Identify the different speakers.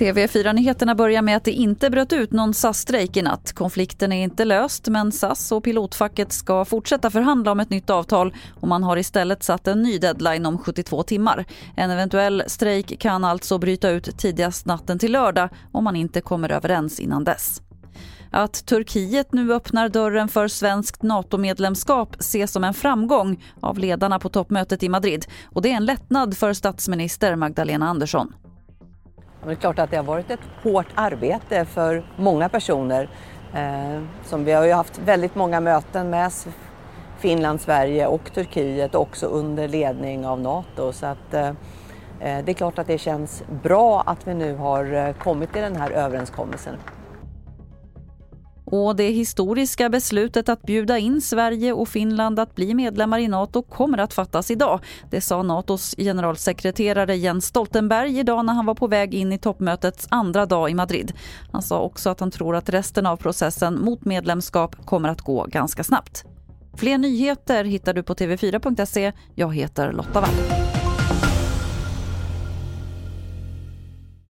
Speaker 1: TV4-nyheterna börjar med att det inte bröt ut någon SAS-strejk i natt. Konflikten är inte löst, men SAS och pilotfacket ska fortsätta förhandla om ett nytt avtal och man har istället satt en ny deadline om 72 timmar. En eventuell strejk kan alltså bryta ut tidigast natten till lördag om man inte kommer överens innan dess. Att Turkiet nu öppnar dörren för svenskt NATO-medlemskap ses som en framgång av ledarna på toppmötet i Madrid och det är en lättnad för statsminister Magdalena Andersson.
Speaker 2: Det är klart att det har varit ett hårt arbete för många personer. Eh, som vi har ju haft väldigt många möten med Finland, Sverige och Turkiet också under ledning av Nato. Så att, eh, eh det är klart att det känns bra att vi nu har eh, kommit till den här överenskommelsen.
Speaker 1: Och det historiska beslutet att bjuda in Sverige och Finland att bli medlemmar i Nato kommer att fattas idag. Det sa Natos generalsekreterare Jens Stoltenberg idag när han var på väg in i toppmötets andra dag i Madrid. Han sa också att han tror att resten av processen mot medlemskap kommer att gå ganska snabbt. Fler nyheter hittar du på tv4.se. Jag heter Lotta Wall.